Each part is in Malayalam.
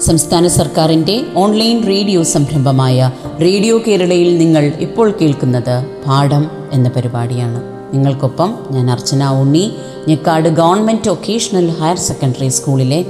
സംസ്ഥാന സർക്കാരിന്റെ ഓൺലൈൻ റേഡിയോ സംരംഭമായ റേഡിയോ കേരളയിൽ നിങ്ങൾ ഇപ്പോൾ കേൾക്കുന്നത് പാഠം എന്ന പരിപാടിയാണ്. നിങ്ങൾക്കൊപ്പം ഞാൻ Archana Unni Njekkad government vocational higher secondary സ്കൂളിലെ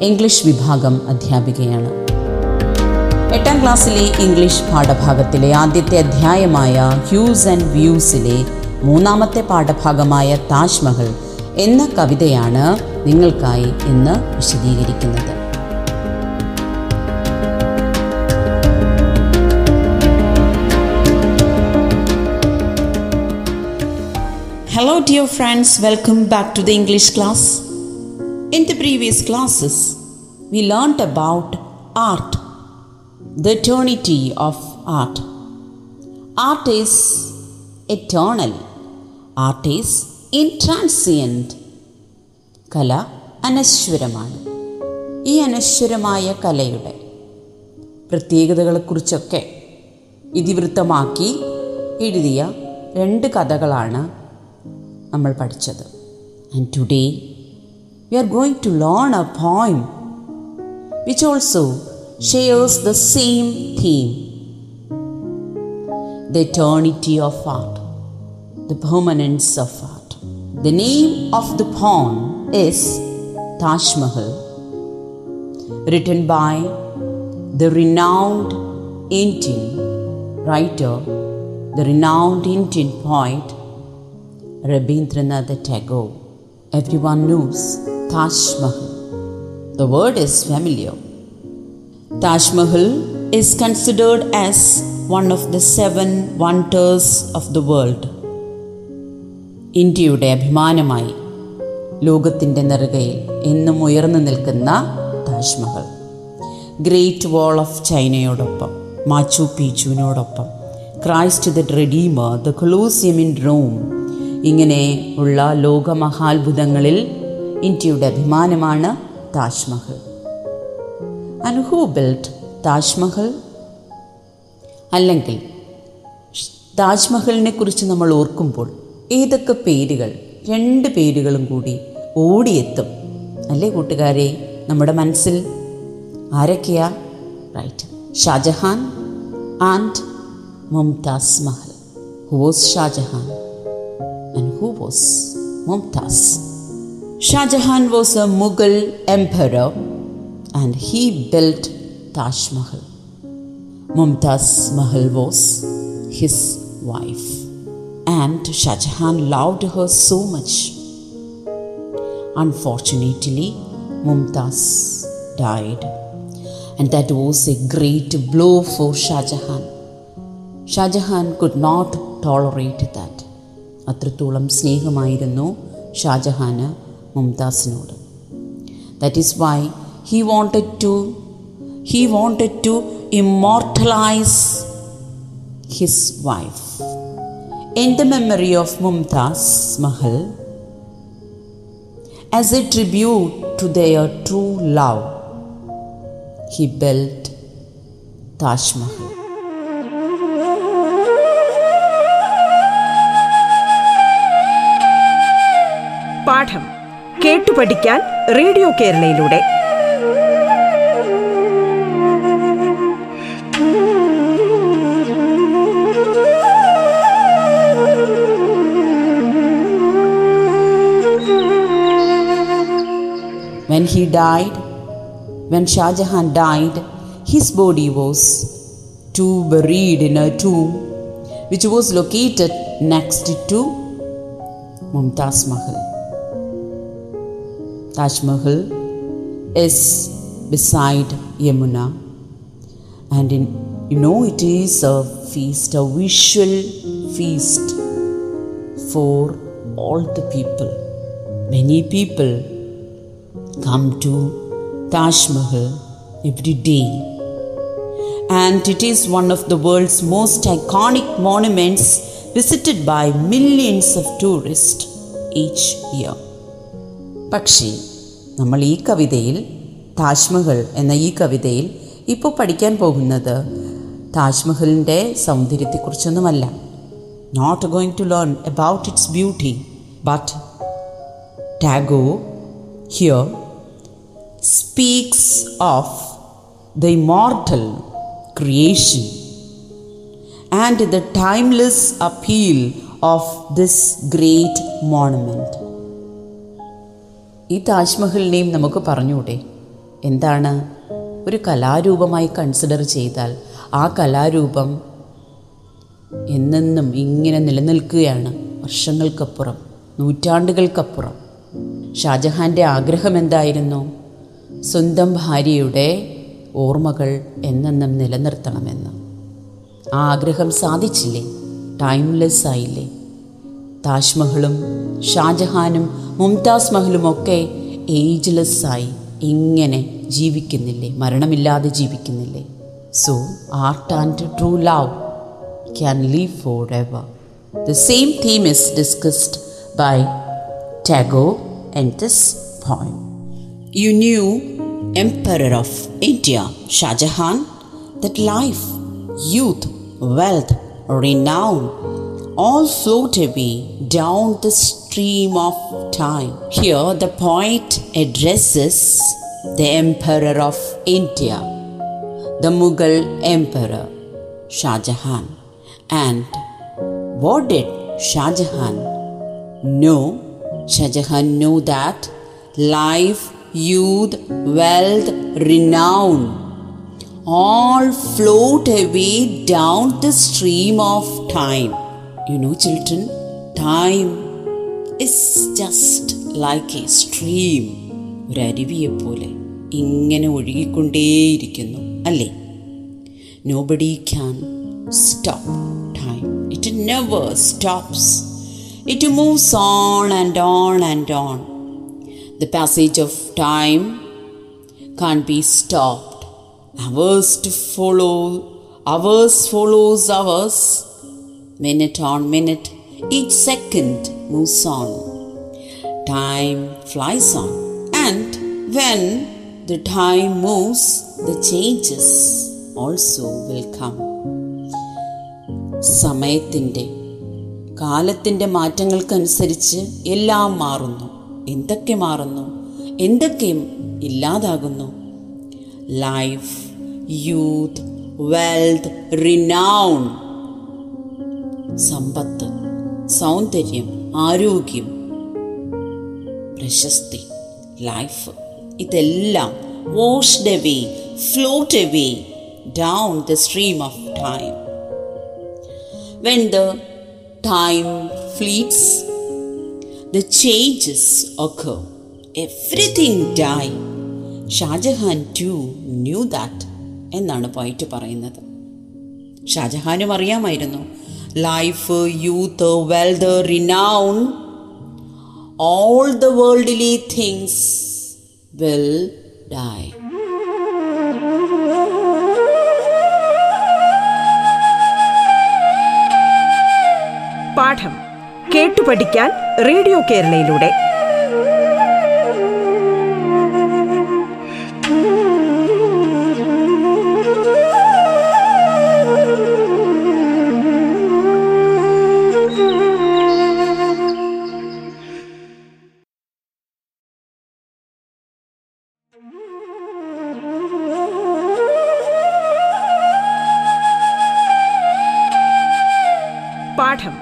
ഇംഗ്ലീഷ് വിഭാഗം അധ്യാപികയാണ്. എട്ടാം ക്ലാസ്സിലെ ഇംഗ്ലീഷ് പാഠഭാഗത്തിലെ ആദ്യത്തെ അധ്യായമായ ഹ്യൂസ് ആൻഡ് വ്യൂസിലെ മൂന്നാമത്തെ പാഠഭാഗമായ താജ്മഹൽ എന്ന കവിതയാണ് നിങ്ങൾക്കായി ഇന്ന് വിശദീകരിക്കുന്നത്. Hello dear friends welcome back to the English class in the previous classes we learn about art the eternity of art art is eternal art is in transient കല അനശ്വരമാണ്. ഈ അനശ്വരമായ കലയുടെ പ്രത്യേകതകളെക്കുറിച്ചൊക്കെ ഇതിവൃത്തമാക്കി എഴുതിയ രണ്ട് കഥകളാണ് നമ്മൾ പഠിച്ചത്. And today we are going to learn a poem which also shares the same theme the eternity of art the permanence of art the name of the poem is Taj Mahal written by the renowned Indian writer, the renowned Indian poet Rabindranath Tagore. Everyone knows Taj Mahal. The word is familiar. Taj Mahal is considered as one of the seven wonders of the world. ഇന്ത്യയുടെ അഭിമാനമായി ലോകത്തിന്റെ നെറുകയിൽ എന്നും ഉയർന്നു നിൽക്കുന്ന താജ്മഹൽ ഗ്രേറ്റ് വാൾ ഓഫ് ചൈനയോടൊപ്പം Machu പീച്ചുവിനോടൊപ്പം Christ the Redeemer the Colosseum in Rome ഇങ്ങനെ ഉള്ള ലോകമഹാത്ഭുതങ്ങളിൽ ഇന്ത്യയുടെ അഭിമാനമാണ് Taj Mahal. And who built Taj Mahal അല്ലെങ്കിൽ താജ്മഹലിനെ കുറിച്ച് നമ്മൾ ഓർക്കുമ്പോൾ ഏതൊക്കെ പേരുകൾ രണ്ട് പേരുകളും കൂടി ഓടിയെത്തും. അല്ലേ കൂട്ടുകാരെ? നമ്മുടെ മനസ്സിൽ ആരൊക്കെയാ? Right Shah Jahan and Mumtaz Mahal. Who was Shah Jahan? Who was Mumtaz. Shah Jahan was a Mughal emperor and he built Taj Mahal. Mumtaz Mahal was his wife and Shah Jahan loved her so much. Unfortunately, Mumtaz died and that was a great blow for Shah Jahan. Shah Jahan could not tolerate that. അത്രത്തോളം സ്നേഹമായിരുന്നു ഷാജഹാന് മുംതാസിനോട്. That is why he wanted to he wanted to immortalize his wife in the memory of Mumtaz Mahal as a tribute to their true love he built Taj Mahal പാഠം കേട്ടു പഠിക്കാൻ റേഡിയോ കേരളയിലൂടെ When he died, when Shah Jahan died, his body was to buried in a tomb which was located next to Mumtaz Mahal. Taj Mahal is beside Yamuna, and in, you know it is a feast, a visual feast for all the people. Many people come to Taj Mahal every day, and it is one of the world's most iconic monuments visited by millions of tourists each year. പക്ഷേ നമ്മൾ ഈ കവിതയിൽ താജ്മഹൽ എന്ന ഈ കവിതയിൽ ഇപ്പോൾ പഠിക്കാൻ പോകുന്നത് താജ്മഹലിന്റെ സൗന്ദര്യത്തെക്കുറിച്ചൊന്നുമല്ല not going to learn about its beauty but Tagore here speaks of the immortal creation and the timeless appeal of this great monument. ഈ താജ്മഹലിനെയും നമുക്ക് പറഞ്ഞൂടെ എന്താണ്? ഒരു കലാരൂപമായി കൺസിഡർ ചെയ്താൽ ആ കലാരൂപം എന്നെന്നും ഇങ്ങനെ നിലനിൽക്കുകയാണ് വർഷങ്ങൾക്കപ്പുറം നൂറ്റാണ്ടുകൾക്കപ്പുറം. ഷാജഹാന്റെ ആഗ്രഹം എന്തായിരുന്നു? സ്വന്തം ഭാര്യയുടെ ഓർമ്മകൾ എന്നെന്നും നിലനിർത്തണമെന്ന്. ആ ആഗ്രഹം സാധിച്ചില്ലേ? ടൈംലെസ് ആയില്ലേ? താജ്മഹലും ഷാജഹാനും മുംതാസ് മഹലുമൊക്കെ ഏജ്ലെസ് ആയി ഇങ്ങനെ ജീവിക്കുന്നില്ലേ? മരണമില്ലാതെ ജീവിക്കുന്നില്ലേ? So art and true love can live forever the same theme is discussed by Tagore and this poem you knew Emperor of India Shah Jahan that life youth wealth renown all float away down the stream of time. Here, the poet addresses the Emperor of India, the Mughal Emperor, Shah Jahan. And what did Shah Jahan know? Shah Jahan knew that life, youth, wealth, renown all float away down the stream of time. You know, children, time is just like a stream. ഒരു അരുവിയെ പോലെ ഇങ്ങനെ ഒഴുകിക്കൊണ്ടേയിരിക്കുന്നു അല്ലേ nobody can stop time it never stops it moves on and on and on The passage of time can't be stopped. Hours to follow, hours follows hours, minute on minute, each second moves on. Time flies on, and when the time moves, the changes also will come. സമയത്തിന്റെ കാലത്തിന്റെ മാറ്റങ്ങൾക്കനുസരിച്ച് എല്ലാം മാറുന്നു എന്തൊക്കെ മാറുന്നു എന്തൊക്കെയും ഇല്ലാതാകുന്നു ലൈഫ് യൂത്ത് വെൽത്ത് റിനൗൺ സമ്പത്ത് സൗന്ദര്യം ആരോഗ്യം പ്രശസ്തി ലൈഫ്. ഇതെല്ലാം washed away float away down the stream of time when the time fleets the changes occur. Everything die Shah Jahan too knew that എന്നാണ് പോയിട്ട് പറയുന്നത്. ഷാജഹാനും അറിയാമായിരുന്നു. Life youth wealth renown all the worldly things will die പാഠം കേട്ടു പഠിക്കാൻ റേഡിയോ കേരളയിലൂടെ. പാഠം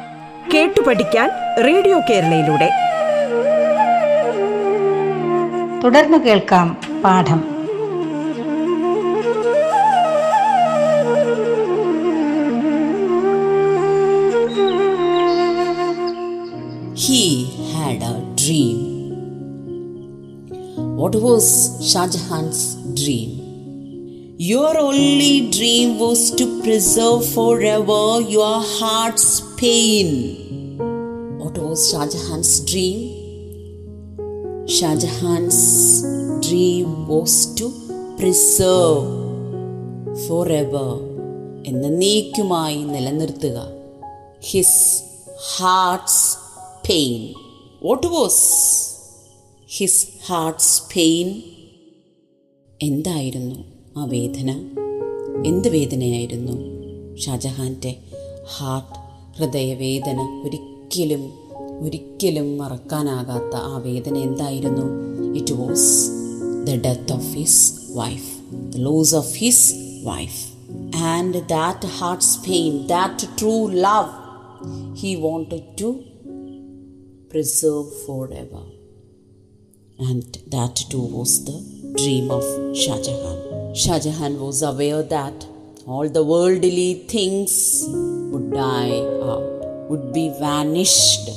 കേട്ടു പഠിക്കാൻ റേഡിയോ കേരളയിലൂടെ. തുടർന്ന് കേൾക്കാം പാഠം. What what was Jahan's dream? Your only dream was to preserve forever your heart's pain. What was Shah Jahan's dream? Shah Jahan's dream was to preserve forever എന്നേക്കുമായി നിലനിർത്തുക his heart's pain what was his heart's pain എന്തായിരുന്നു ആ വേദന. എന്ത് വേദനയായിരുന്നു? ഷാജഹാന്റെ ഹാർട്ട് ഹൃദയവേദന ഒരിക്കലും ഒരിക്കലും മറക്കാനാകാത്ത ആ വേദന എന്തായിരുന്നു? It was the death of his wife the loss of his wife and that heart's pain that true love he wanted to preserve forever and that too was the dream of Jahan. Shah Jahan was aware that all the worldly things would die out, would be vanished.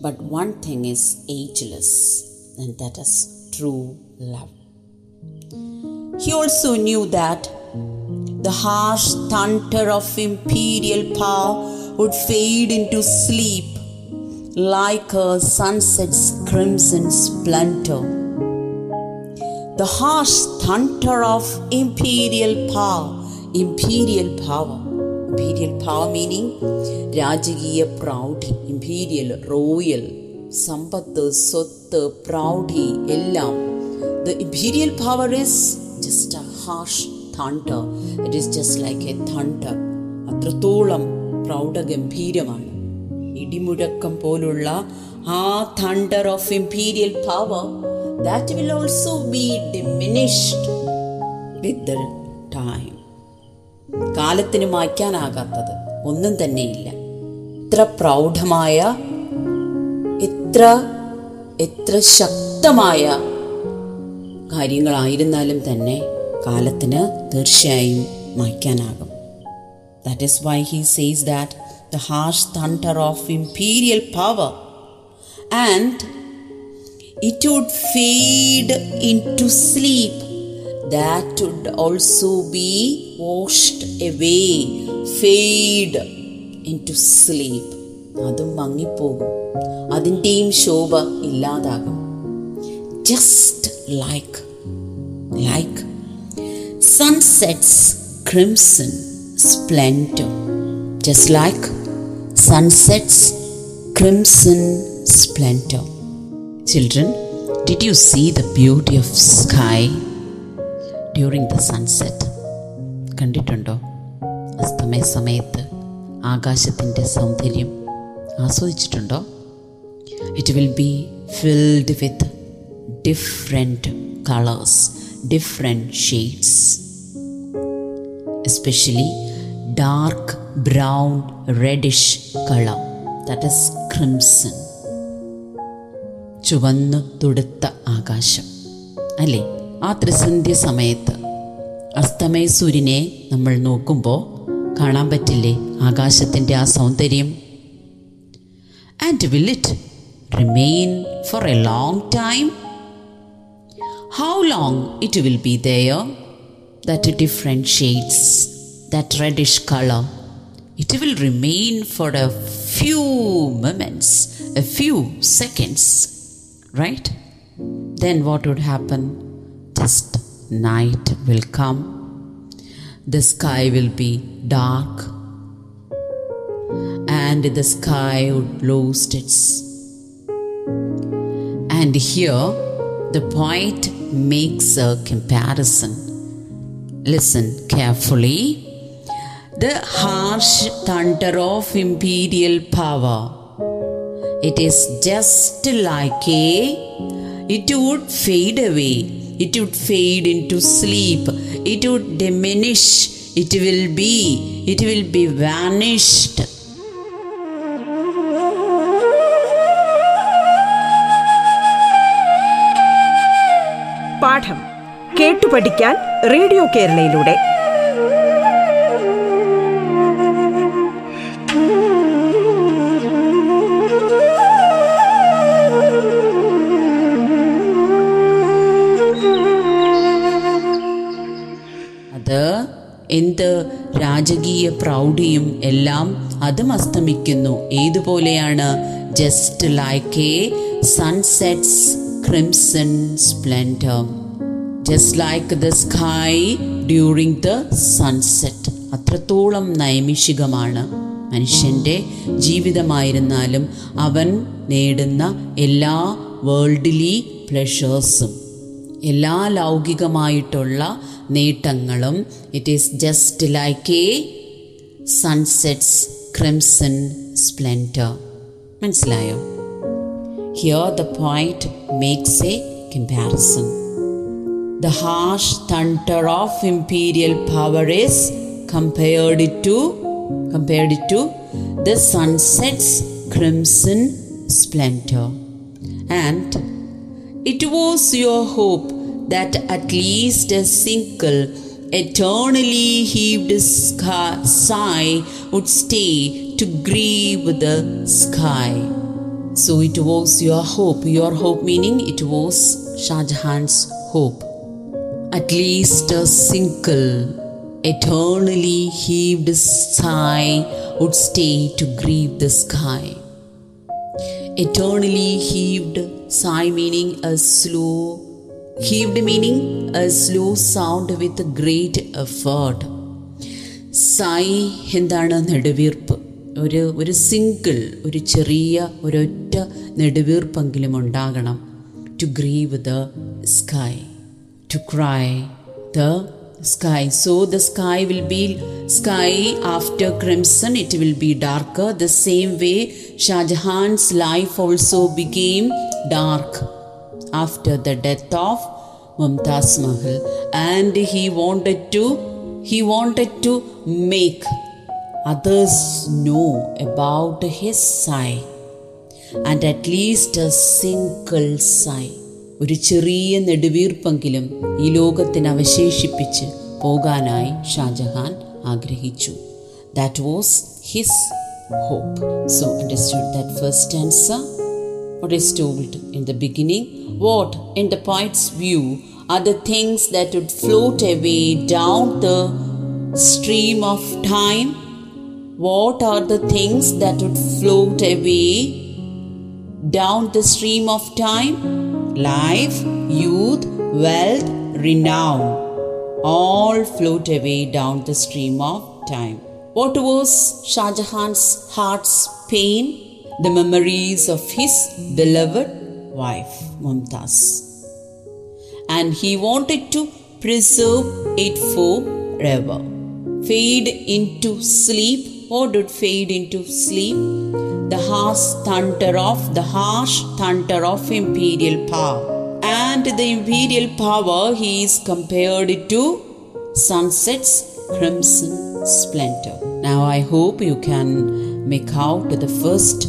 But one thing is ageless, and that is true love. He also knew that the harsh thunder of imperial power would fade into sleep like a sunset's crimson splendor. The harsh thunder of imperial power, imperial power, imperial power meaning രാജകീയ പ്രൗഢി ഇംപീരിയൽ റോയൽ സമ്പത്ത് സ്വത്ത് പ്രൗഢി എല്ലാം. The imperial power is just a harsh thunder it is just like a thunder അത്രത്തോളം പ്രൗഢഗംഭീരമാണ്. ഇടിമുഴക്കം പോലുള്ള ആ thunder of imperial power that will also be diminished with the time കാലത്തിന് മായ്ക്കാനാകാത്തത് ഒന്നും തന്നെയില്ല. ഇത്ര പ്രൗഢമായ എത്ര എത്ര ശക്തമായ കാര്യങ്ങളായിരുന്നാലും തന്നെ കാലത്തിന് തീർച്ചയായും മായ്ക്കാനാകും. That is why he says that the harsh thunder of imperial power and it would fade into sleep that would also be washed away, fade into sleep. അതും മങ്ങിപ്പോകും. അതിന്റെയും ശോഭ ഇല്ലാതാകും. Just like like sunset's crimson splendour just like sunset's crimson splendour children did you see the beauty of sky during the sunset കണ്ടിട്ടുണ്ടോ? അസ്തമയ സമയത്ത് ആകാശത്തിന്റെ സൗന്ദര്യം ആസ്വദിച്ചിട്ടുണ്ടോ? It will be filled with different colours different shades especially dark brown reddish colour that is crimson ചുവന്ന് തുടുത്ത ആകാശം. അല്ലേ? ആ ത്രിസന്ധ്യ സമയത്ത് അസ്തമയ സൂര്യനെ നമ്മൾ നോക്കുമ്പോൾ കാണാൻ പറ്റില്ലേ? ആകാശത്തിന്റെ ആ സൗന്ദര്യം. And will it remain for a long time how long it will be there that different shades that reddish colour it will remain for a few moments a few seconds, right? Then what would happen? Just night will come, the sky will be dark, and the sky would lose its. And here, the poet makes a comparison. Listen carefully. The harsh thunder of imperial power. It is just like a, it would fade away, it would fade into sleep, it would diminish, it will be, it will be vanished. പാഠം കേട്ടു പഠിക്കാൻ റേഡിയോ കേരളയിലൂടെ എന്ത് രാജകീയ പ്രൗഢിയും എല്ലാം അതും അസ്തമിക്കുന്നു. ഏതുപോലെയാണ്? Just like a sunset's crimson splendour just like the sky during the sunset അത്രത്തോളം നൈമിഷികമാണ്. മനുഷ്യന്റെ ജീവിതമായിരുന്നാലും അവൻ നേടുന്ന എല്ലാ വേൾഡ്ലി പ്ലഷേഴ്സും എല്ലാ ലൗകികമായിട്ടുള്ള നേട്ടങ്ങളും it is just like a sunset's crimson splendour മനസ്സിലായോ here the point makes a comparison The harsh thunder of imperial power is compared to compared to the sunset's crimson splendor. And it was your hope that at least a single eternally heaved sigh would stay to grieve the sky. So it was your hope, your hope meaning it was Shah Jahan's hope. At least a single eternally heaved sigh would stay to grieve the sky. Eternally heaved sigh meaning a slow, heaved meaning a slow sound with great effort. Sigh എന്താണ് നെടുവീർപ്പ് ഒരു ഒരു സിംഗിൾ ഒരു ചെറിയ ഒരൊറ്റ നെടുവീർപ്പെങ്കിലും ഉണ്ടാകണം to grieve the sky to cry the sky so the sky will be sky after crimson it will be darker the same way shah jahan's life also became dark after the death of mumtaz mahal and he wanted to he wanted to make others know about his sigh and at least a single sigh ഒരു ചെറിയ നെടുവീർപ്പെങ്കിലും ഈ ലോകത്തിന് അവശേഷിപ്പിച്ച് പോകാനായി ഷാജഹാൻ ആഗ്രഹിച്ചു that was his hope so understood that first answer what is told in the beginning what in the poet's view are the things that would float away down the stream of time what are the things that would float away down the stream of time life, youth, wealth, renown, all float away down the stream of time. What was Shah Jahan's heart's pain? The memories of his beloved wife, Mumtaz. And he wanted to preserve it forever. Fade into sleep. or did fade into sleep? the harsh thunder of the harsh thunder of imperial power and the imperial power he is compared to sunset's crimson splendor now i hope you can make out the first